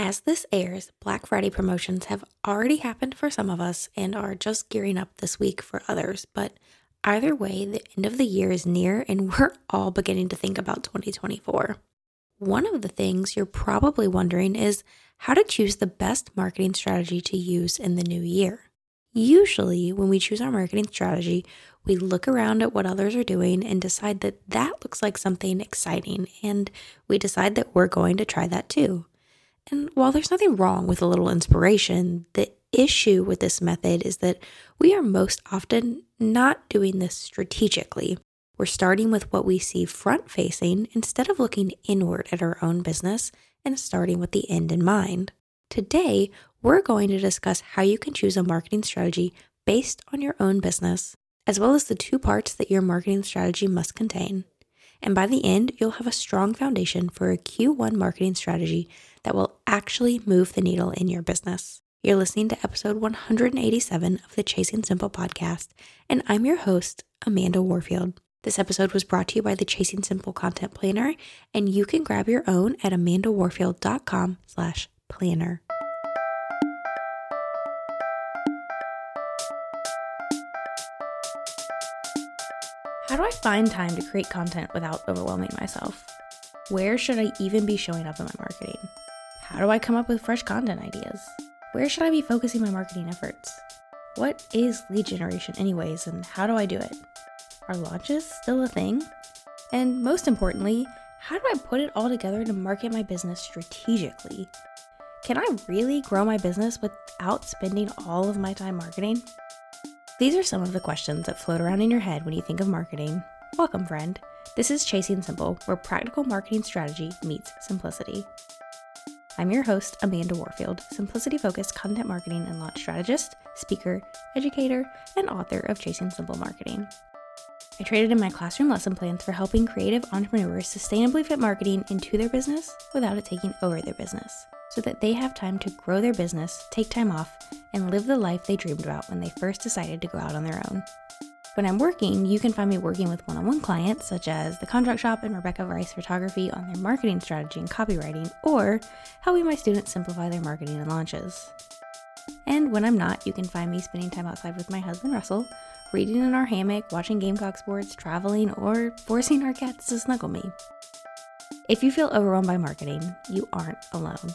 As this airs, Black Friday promotions have already happened for some of us and are just gearing up this week for others. But either way, the end of the year is near and we're all beginning to think about 2024. One of the things you're probably wondering is how to choose the best marketing strategy to use in the new year. Usually, when we choose our marketing strategy, we look around at what others are doing and decide that that looks like something exciting, and we decide that we're going to try that too. And while there's nothing wrong with a little inspiration, the issue with this method is that we are most often not doing this strategically. We're starting with what we see front facing instead of looking inward at our own business and starting with the end in mind. Today, we're going to discuss how you can choose a marketing strategy based on your own business, as well as the two parts that your marketing strategy must contain. And by the end, you'll have a strong foundation for a Q1 marketing strategy that will actually move the needle in your business. You're listening to episode 187 of the Chasing Simple podcast, and I'm your host, Amanda Warfield. This episode was brought to you by the Chasing Simple Content Planner, and you can grab your own at amandawarfield.com slash planner. How do I find time to create content without overwhelming myself? Where should I even be showing up in my marketing? How do I come up with fresh content ideas? Where should I be focusing my marketing efforts? What is lead generation, anyways, and how do I do it? Are launches still a thing? And most importantly, how do I put it all together to market my business strategically? Can I really grow my business without spending all of my time marketing? These are some of the questions that float around in your head when you think of marketing. Welcome, friend. This is Chasing Simple, where practical marketing strategy meets simplicity. I'm your host, Amanda Warfield, simplicity focused content marketing and launch strategist, speaker, educator, and author of Chasing Simple Marketing. I traded in my classroom lesson plans for helping creative entrepreneurs sustainably fit marketing into their business without it taking over their business so that they have time to grow their business, take time off, and live the life they dreamed about when they first decided to go out on their own. When I'm working, you can find me working with one on one clients, such as the Contract Shop and Rebecca Rice Photography, on their marketing strategy and copywriting, or helping my students simplify their marketing and launches. And when I'm not, you can find me spending time outside with my husband Russell, reading in our hammock, watching Gamecock sports, traveling, or forcing our cats to snuggle me. If you feel overwhelmed by marketing, you aren't alone.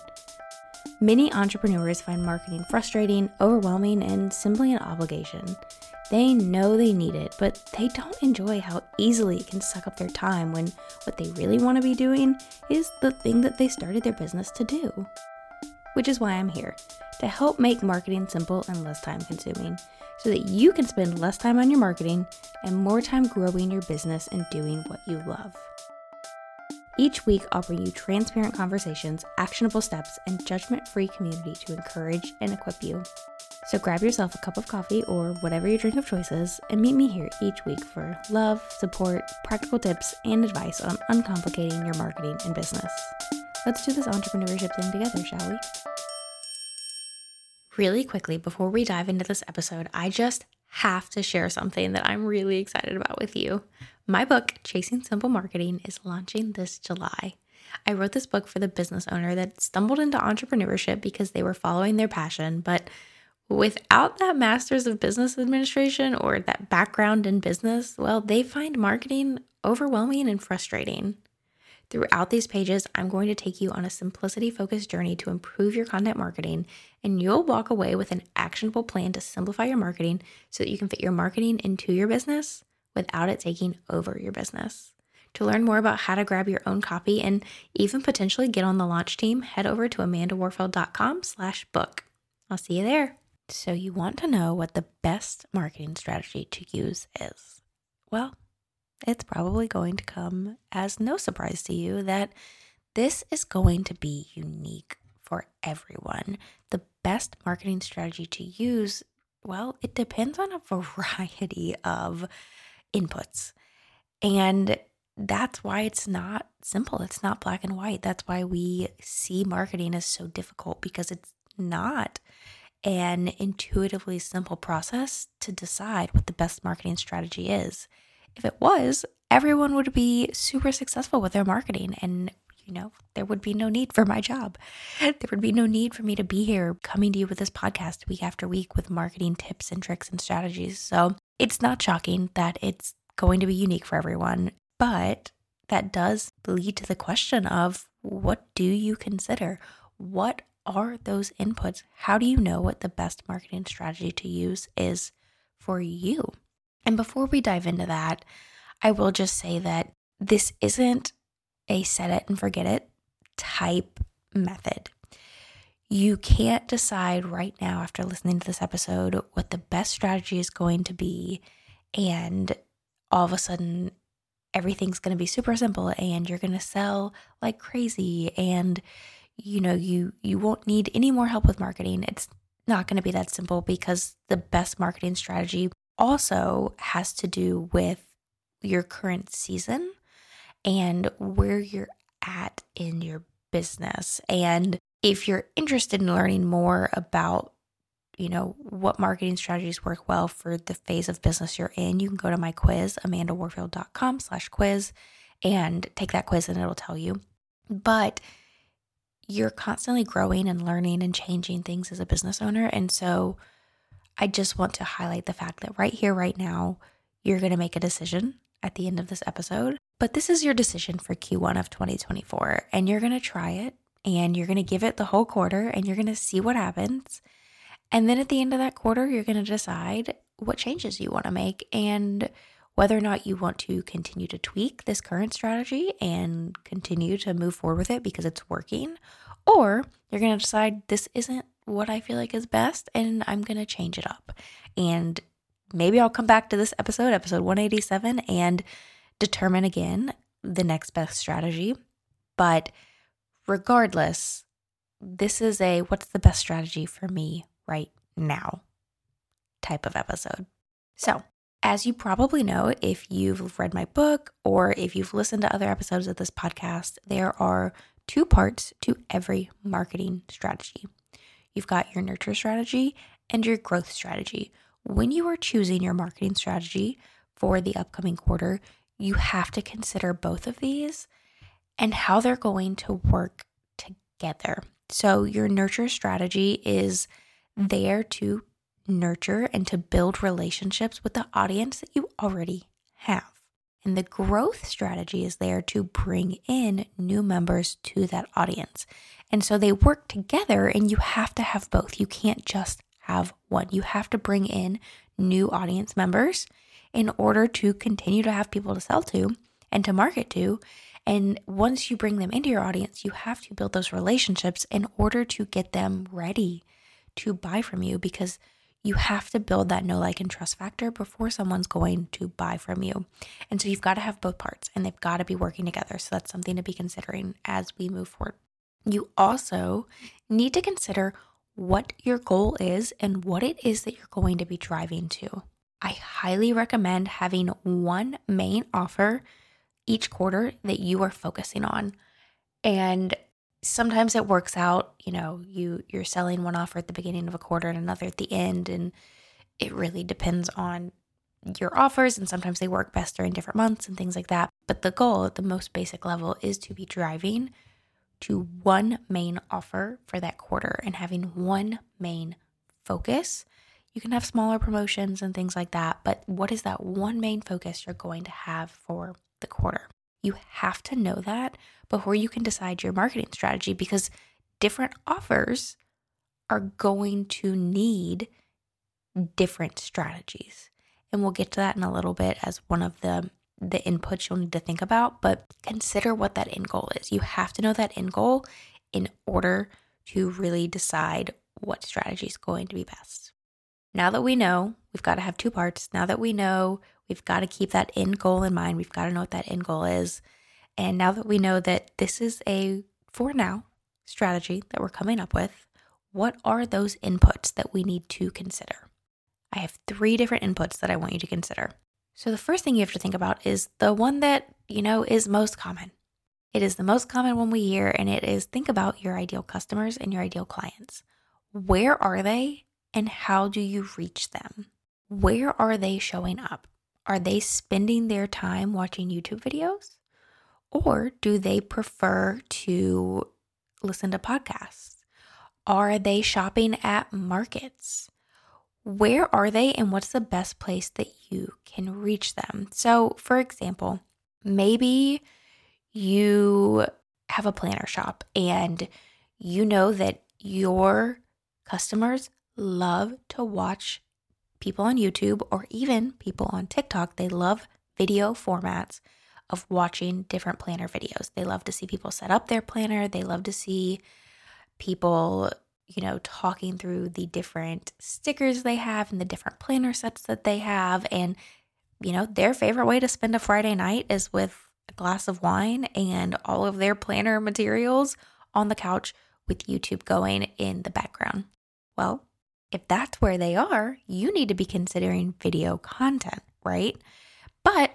Many entrepreneurs find marketing frustrating, overwhelming, and simply an obligation. They know they need it, but they don't enjoy how easily it can suck up their time when what they really want to be doing is the thing that they started their business to do. Which is why I'm here to help make marketing simple and less time consuming so that you can spend less time on your marketing and more time growing your business and doing what you love. Each week, I'll bring you transparent conversations, actionable steps, and judgment free community to encourage and equip you. So grab yourself a cup of coffee or whatever your drink of choice is, and meet me here each week for love, support, practical tips, and advice on uncomplicating your marketing and business. Let's do this entrepreneurship thing together, shall we? Really quickly, before we dive into this episode, I just have to share something that I'm really excited about with you. My book, Chasing Simple Marketing, is launching this July. I wrote this book for the business owner that stumbled into entrepreneurship because they were following their passion, but without that master's of business administration or that background in business, well, they find marketing overwhelming and frustrating. Throughout these pages, I'm going to take you on a simplicity focused journey to improve your content marketing, and you'll walk away with an actionable plan to simplify your marketing so that you can fit your marketing into your business without it taking over your business. To learn more about how to grab your own copy and even potentially get on the launch team, head over to amandawarfield.com slash book. I'll see you there. So you want to know what the best marketing strategy to use is? Well, it's probably going to come as no surprise to you that this is going to be unique for everyone. The best marketing strategy to use, well, it depends on a variety of inputs. And that's why it's not simple. It's not black and white. That's why we see marketing as so difficult because it's not an intuitively simple process to decide what the best marketing strategy is. If it was, everyone would be super successful with their marketing and you know, there would be no need for my job. There would be no need for me to be here coming to you with this podcast week after week with marketing tips and tricks and strategies. So it's not shocking that it's going to be unique for everyone, but that does lead to the question of what do you consider? What are those inputs? How do you know what the best marketing strategy to use is for you? And before we dive into that, I will just say that this isn't a set it and forget it type method. You can't decide right now after listening to this episode what the best strategy is going to be, and all of a sudden everything's going to be super simple and you're going to sell like crazy and you know you you won't need any more help with marketing. It's not going to be that simple because the best marketing strategy also has to do with your current season and where you're at in your business. And if you're interested in learning more about, you know, what marketing strategies work well for the phase of business you're in, you can go to my quiz, amandawarfield.com slash quiz, and take that quiz and it'll tell you. But you're constantly growing and learning and changing things as a business owner. And so I just want to highlight the fact that right here, right now, you're going to make a decision at the end of this episode but this is your decision for Q1 of 2024, and you're going to try it and you're going to give it the whole quarter and you're going to see what happens. And then at the end of that quarter, you're going to decide what changes you want to make and whether or not you want to continue to tweak this current strategy and continue to move forward with it because it's working, or you're going to decide this isn't what I feel like is best and I'm going to change it up. And maybe I'll come back to this episode, episode 187, and determine again the next best strategy. But regardless, this is a what's the best strategy for me right now type of episode. So, as you probably know, if you've read my book or if you've listened to other episodes of this podcast, there are two parts to every marketing strategy. You've got your nurture strategy and your growth strategy. When you are choosing your marketing strategy for the upcoming quarter, you have to consider both of these and how they're going to work together. So, your nurture strategy is there to nurture and to build relationships with the audience that you already have. And the growth strategy is there to bring in new members to that audience. And so they work together, and you have to have both. You can't just have one. You have to bring in new audience members in order to continue to have people to sell to and to market to. And once you bring them into your audience, you have to build those relationships in order to get them ready to buy from you because you have to build that know, like, and trust factor before someone's going to buy from you. And so you've got to have both parts and they've got to be working together. So that's something to be considering as we move forward. You also need to consider what your goal is and what it is that you're going to be driving to. I highly recommend having one main offer each quarter that you are focusing on. And sometimes it works out, you know, you you're selling one offer at the beginning of a quarter and another at the end and it really depends on your offers and sometimes they work best during different months and things like that. But the goal at the most basic level is to be driving to one main offer for that quarter and having one main focus you can have smaller promotions and things like that, but what is that one main focus you're going to have for the quarter? You have to know that before you can decide your marketing strategy because different offers are going to need different strategies. And we'll get to that in a little bit as one of the the inputs you'll need to think about, but consider what that end goal is. You have to know that end goal in order to really decide what strategy is going to be best now that we know we've got to have two parts, now that we know we've got to keep that end goal in mind, we've got to know what that end goal is. And now that we know that this is a, for now, strategy that we're coming up with, what are those inputs that we need to consider? I have three different inputs that I want you to consider. So the first thing you have to think about is the one that, you know, is most common. It is the most common one we hear, and it is think about your ideal customers and your ideal clients. Where are they and how do you reach them? Where are they showing up? Are they spending their time watching YouTube videos? Or do they prefer to listen to podcasts? Are they shopping at markets? Where are they and what's the best place that you can reach them? So, for example, maybe you have a planner shop and you know that your customers love to watch people on YouTube or even people on TikTok. They love video formats of watching different planner videos. They love to see people set up their planner. They love to see people, you know, talking through the different stickers they have and the different planner sets that they have. And, you know, their favorite way to spend a Friday night is with a glass of wine and all of their planner materials on the couch with YouTube going in the background. Well, if that's where they are, you need to be considering video content, right? But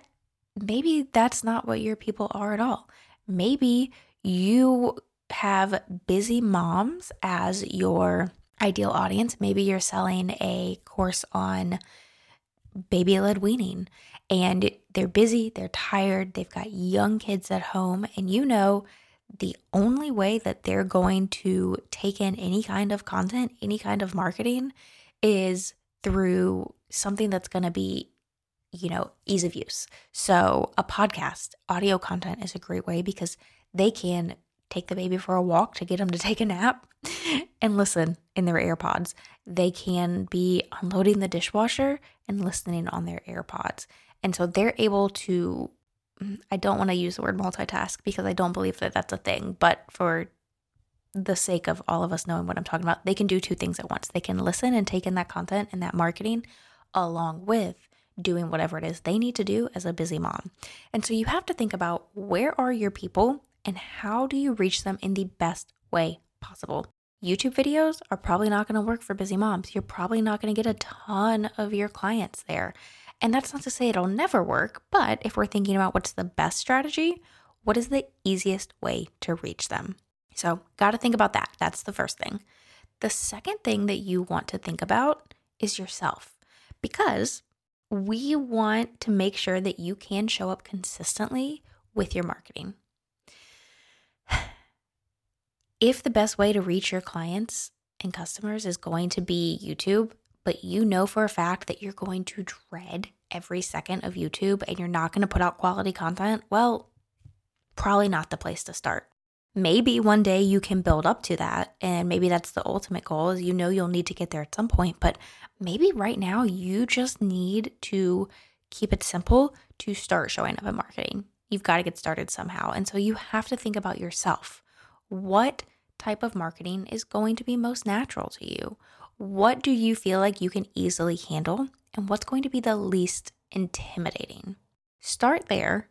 maybe that's not what your people are at all. Maybe you have busy moms as your ideal audience. Maybe you're selling a course on baby led weaning and they're busy, they're tired, they've got young kids at home, and you know the only way that they're going to take in any kind of content, any kind of marketing is through something that's going to be, you know, ease of use. So, a podcast, audio content is a great way because they can take the baby for a walk to get them to take a nap and listen in their AirPods. They can be unloading the dishwasher and listening on their AirPods. And so they're able to mm, I don't want to use the word multitask because I don't believe that that's a thing, but for the sake of all of us knowing what I'm talking about, they can do two things at once. They can listen and take in that content and that marketing along with doing whatever it is they need to do as a busy mom. And so you have to think about where are your people and how do you reach them in the best way possible. YouTube videos are probably not going to work for busy moms. You're probably not going to get a ton of your clients there. And that's not to say it'll never work, but if we're thinking about what's the best strategy, what is the easiest way to reach them? So, got to think about that. That's the first thing. The second thing that you want to think about is yourself because we want to make sure that you can show up consistently with your marketing. If the best way to reach your clients and customers is going to be YouTube, but you know for a fact that you're going to dread every second of YouTube and you're not going to put out quality content, well, probably not the place to start. Maybe one day you can build up to that and maybe that's the ultimate goal is you know you'll need to get there at some point, but maybe right now you just need to keep it simple to start showing up in marketing. You've got to get started somehow. And so you have to think about yourself. What type of marketing is going to be most natural to you? What do you feel like you can easily handle? And what's going to be the least intimidating? Start there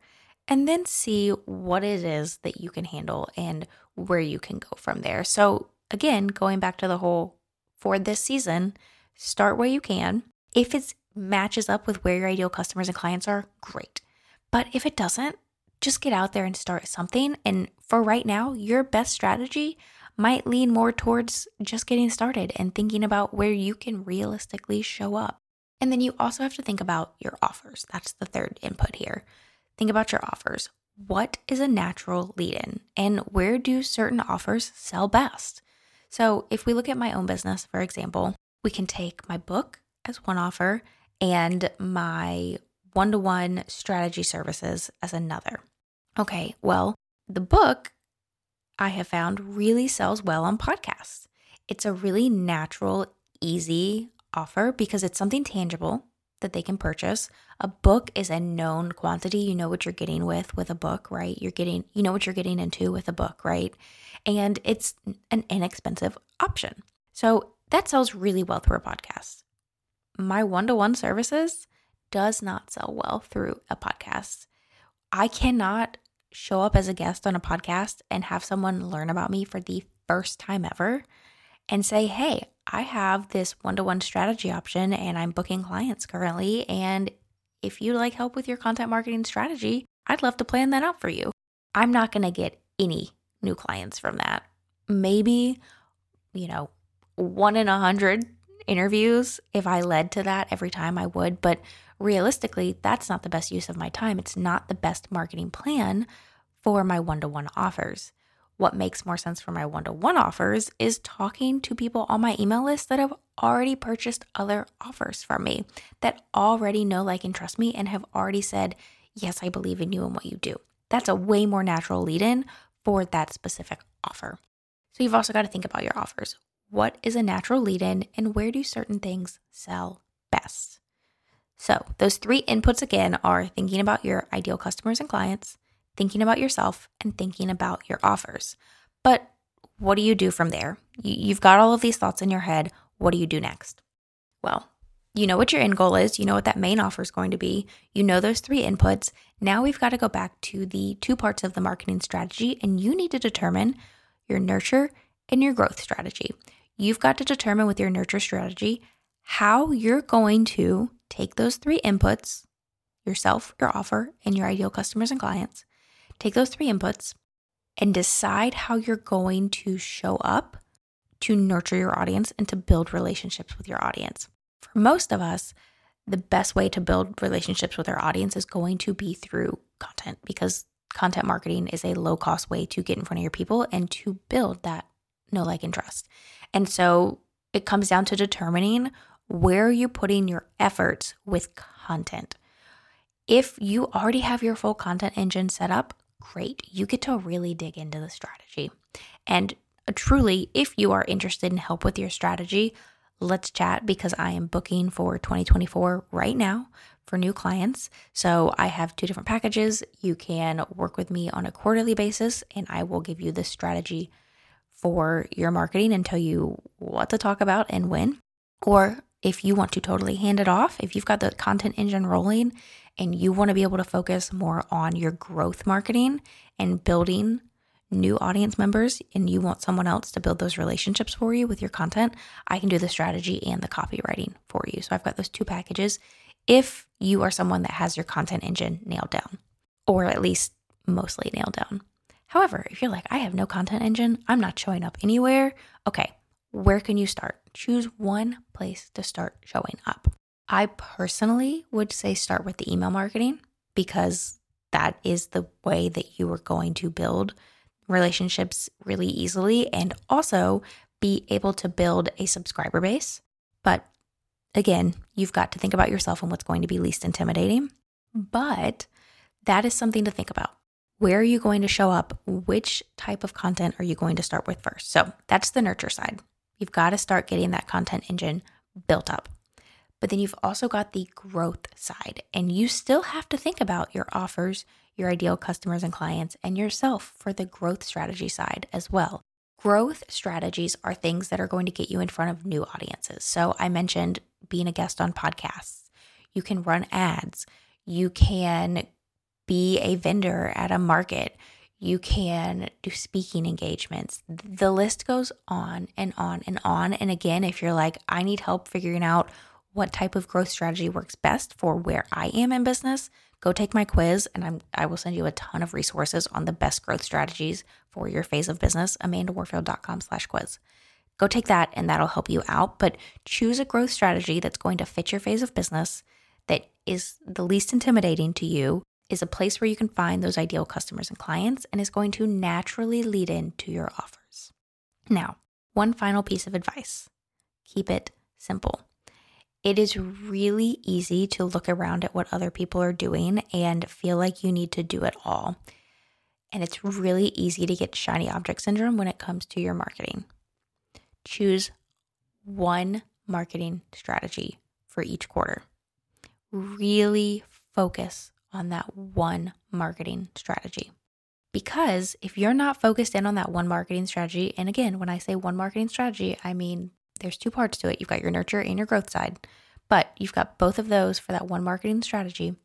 and then see what it is that you can handle and where you can go from there. So, again, going back to the whole for this season, start where you can. If it matches up with where your ideal customers and clients are, great. But if it doesn't, just get out there and start something. And for right now, your best strategy might lean more towards just getting started and thinking about where you can realistically show up. And then you also have to think about your offers. That's the third input here. Think about your offers. What is a natural lead in, and where do certain offers sell best? So, if we look at my own business, for example, we can take my book as one offer and my one to one strategy services as another. Okay, well, the book I have found really sells well on podcasts. It's a really natural, easy offer because it's something tangible that they can purchase. A book is a known quantity. You know what you're getting with with a book, right? You're getting you know what you're getting into with a book, right? And it's an inexpensive option. So that sells really well through a podcast. My one-to-one services does not sell well through a podcast. I cannot show up as a guest on a podcast and have someone learn about me for the first time ever and say, hey, I have this one to one strategy option and I'm booking clients currently. And if you'd like help with your content marketing strategy, I'd love to plan that out for you. I'm not going to get any new clients from that. Maybe, you know, one in a hundred interviews. If I led to that every time, I would. But realistically, that's not the best use of my time. It's not the best marketing plan for my one to one offers. What makes more sense for my one to one offers is talking to people on my email list that have already purchased other offers from me, that already know, like, and trust me, and have already said, Yes, I believe in you and what you do. That's a way more natural lead in for that specific offer. So you've also got to think about your offers. What is a natural lead in, and where do certain things sell best? So, those three inputs again are thinking about your ideal customers and clients, thinking about yourself, and thinking about your offers. But what do you do from there? You've got all of these thoughts in your head. What do you do next? Well, you know what your end goal is. You know what that main offer is going to be. You know those three inputs. Now we've got to go back to the two parts of the marketing strategy, and you need to determine your nurture and your growth strategy. You've got to determine with your nurture strategy how you're going to take those three inputs yourself, your offer, and your ideal customers and clients take those three inputs and decide how you're going to show up to nurture your audience and to build relationships with your audience. For most of us, the best way to build relationships with our audience is going to be through content because content marketing is a low cost way to get in front of your people and to build that know, like, and trust. And so it comes down to determining where you're putting your efforts with content. If you already have your full content engine set up, great. You get to really dig into the strategy. And uh, truly, if you are interested in help with your strategy, let's chat because I am booking for 2024 right now for new clients. So I have two different packages. You can work with me on a quarterly basis, and I will give you the strategy for your marketing and tell you what to talk about and when. Or if you want to totally hand it off, if you've got the content engine rolling and you want to be able to focus more on your growth marketing and building new audience members and you want someone else to build those relationships for you with your content, I can do the strategy and the copywriting for you. So I've got those two packages if you are someone that has your content engine nailed down, or at least mostly nailed down. However, if you're like, I have no content engine, I'm not showing up anywhere, okay, where can you start? Choose one place to start showing up. I personally would say start with the email marketing because that is the way that you are going to build relationships really easily and also be able to build a subscriber base. But again, you've got to think about yourself and what's going to be least intimidating. But that is something to think about. Where are you going to show up? Which type of content are you going to start with first? So that's the nurture side. You've got to start getting that content engine built up. But then you've also got the growth side, and you still have to think about your offers, your ideal customers and clients, and yourself for the growth strategy side as well. Growth strategies are things that are going to get you in front of new audiences. So I mentioned being a guest on podcasts. You can run ads. You can be a vendor at a market. You can do speaking engagements. The list goes on and on and on. And again, if you're like, I need help figuring out what type of growth strategy works best for where I am in business, go take my quiz and I'm, I will send you a ton of resources on the best growth strategies for your phase of business, amandawarfield.com slash quiz. Go take that and that'll help you out. But choose a growth strategy that's going to fit your phase of business, that is the least intimidating to you, is a place where you can find those ideal customers and clients, and is going to naturally lead into your offers. Now, one final piece of advice keep it simple. It is really easy to look around at what other people are doing and feel like you need to do it all. And it's really easy to get shiny object syndrome when it comes to your marketing. Choose one marketing strategy for each quarter. Really focus on that one marketing strategy. Because if you're not focused in on that one marketing strategy, and again, when I say one marketing strategy, I mean there's two parts to it. You've got your nurture and your growth side, but you've got both of those for that one marketing strategy.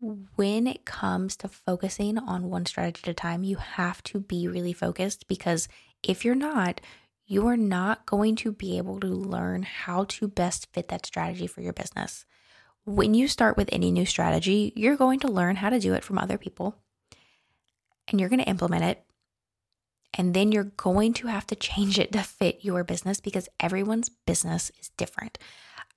When it comes to focusing on one strategy at a time, you have to be really focused because if you're not, you are not going to be able to learn how to best fit that strategy for your business. When you start with any new strategy, you're going to learn how to do it from other people and you're going to implement it and then you're going to have to change it to fit your business because everyone's business is different.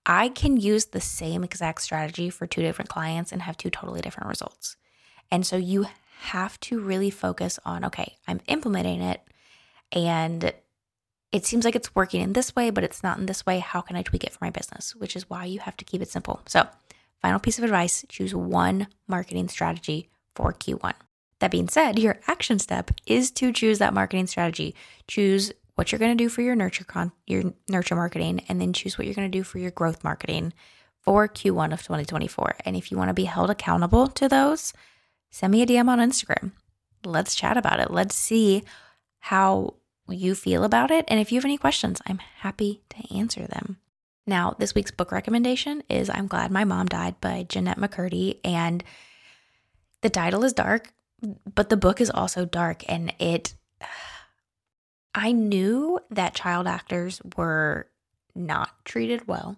I can use the same exact strategy for two different clients and have two totally different results. And so you have to really focus on okay, I'm implementing it and it seems like it's working in this way, but it's not in this way. How can I tweak it for my business? Which is why you have to keep it simple. So, final piece of advice choose one marketing strategy for Q1. That being said, your action step is to choose that marketing strategy. Choose what you're going to do for your nurture con- your nurture marketing and then choose what you're going to do for your growth marketing for Q1 of 2024. And if you want to be held accountable to those, send me a DM on Instagram. Let's chat about it. Let's see how you feel about it. And if you have any questions, I'm happy to answer them. Now, this week's book recommendation is I'm Glad My Mom Died by Jennette McCurdy. And the title is dark, but the book is also dark. And it, I knew that child actors were not treated well,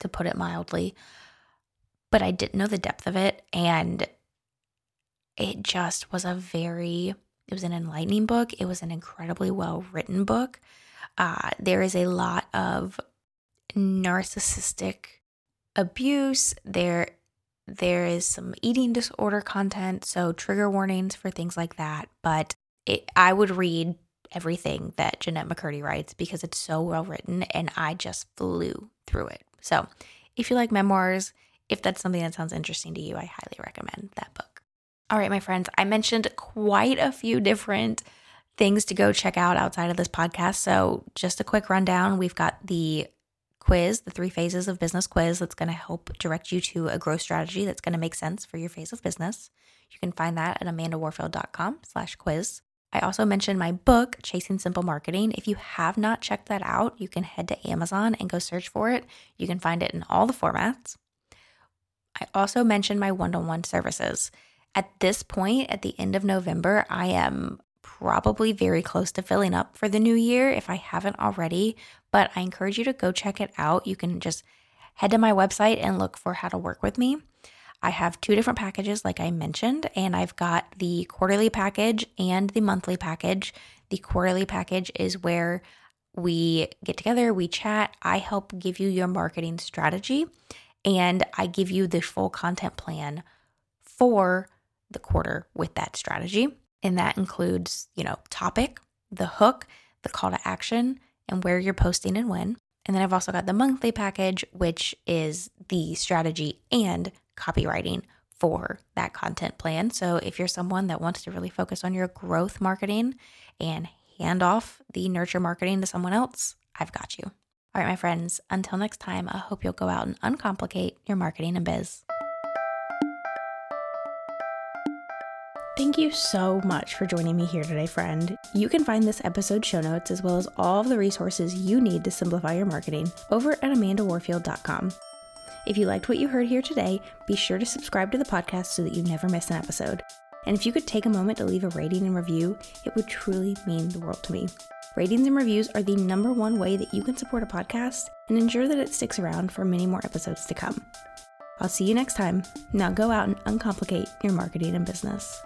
to put it mildly, but I didn't know the depth of it. And it just was a very it was an enlightening book. It was an incredibly well written book. Uh, there is a lot of narcissistic abuse. There, there is some eating disorder content, so trigger warnings for things like that. But it, I would read everything that Jennette McCurdy writes because it's so well written, and I just flew through it. So, if you like memoirs, if that's something that sounds interesting to you, I highly recommend that book. All right, my friends, I mentioned quite a few different things to go check out outside of this podcast. So, just a quick rundown we've got the quiz, the three phases of business quiz that's going to help direct you to a growth strategy that's going to make sense for your phase of business. You can find that at amandawarfield.com slash quiz. I also mentioned my book, Chasing Simple Marketing. If you have not checked that out, you can head to Amazon and go search for it. You can find it in all the formats. I also mentioned my one on one services. At this point, at the end of November, I am probably very close to filling up for the new year if I haven't already, but I encourage you to go check it out. You can just head to my website and look for how to work with me. I have two different packages, like I mentioned, and I've got the quarterly package and the monthly package. The quarterly package is where we get together, we chat, I help give you your marketing strategy, and I give you the full content plan for the quarter with that strategy. And that includes, you know, topic, the hook, the call to action, and where you're posting and when. And then I've also got the monthly package, which is the strategy and copywriting for that content plan. So if you're someone that wants to really focus on your growth marketing and hand off the nurture marketing to someone else, I've got you. All right, my friends, until next time, I hope you'll go out and uncomplicate your marketing and biz. Thank you so much for joining me here today, friend. You can find this episode show notes as well as all of the resources you need to simplify your marketing over at amandawarfield.com. If you liked what you heard here today, be sure to subscribe to the podcast so that you never miss an episode. And if you could take a moment to leave a rating and review, it would truly mean the world to me. Ratings and reviews are the number one way that you can support a podcast and ensure that it sticks around for many more episodes to come. I'll see you next time. Now go out and uncomplicate your marketing and business.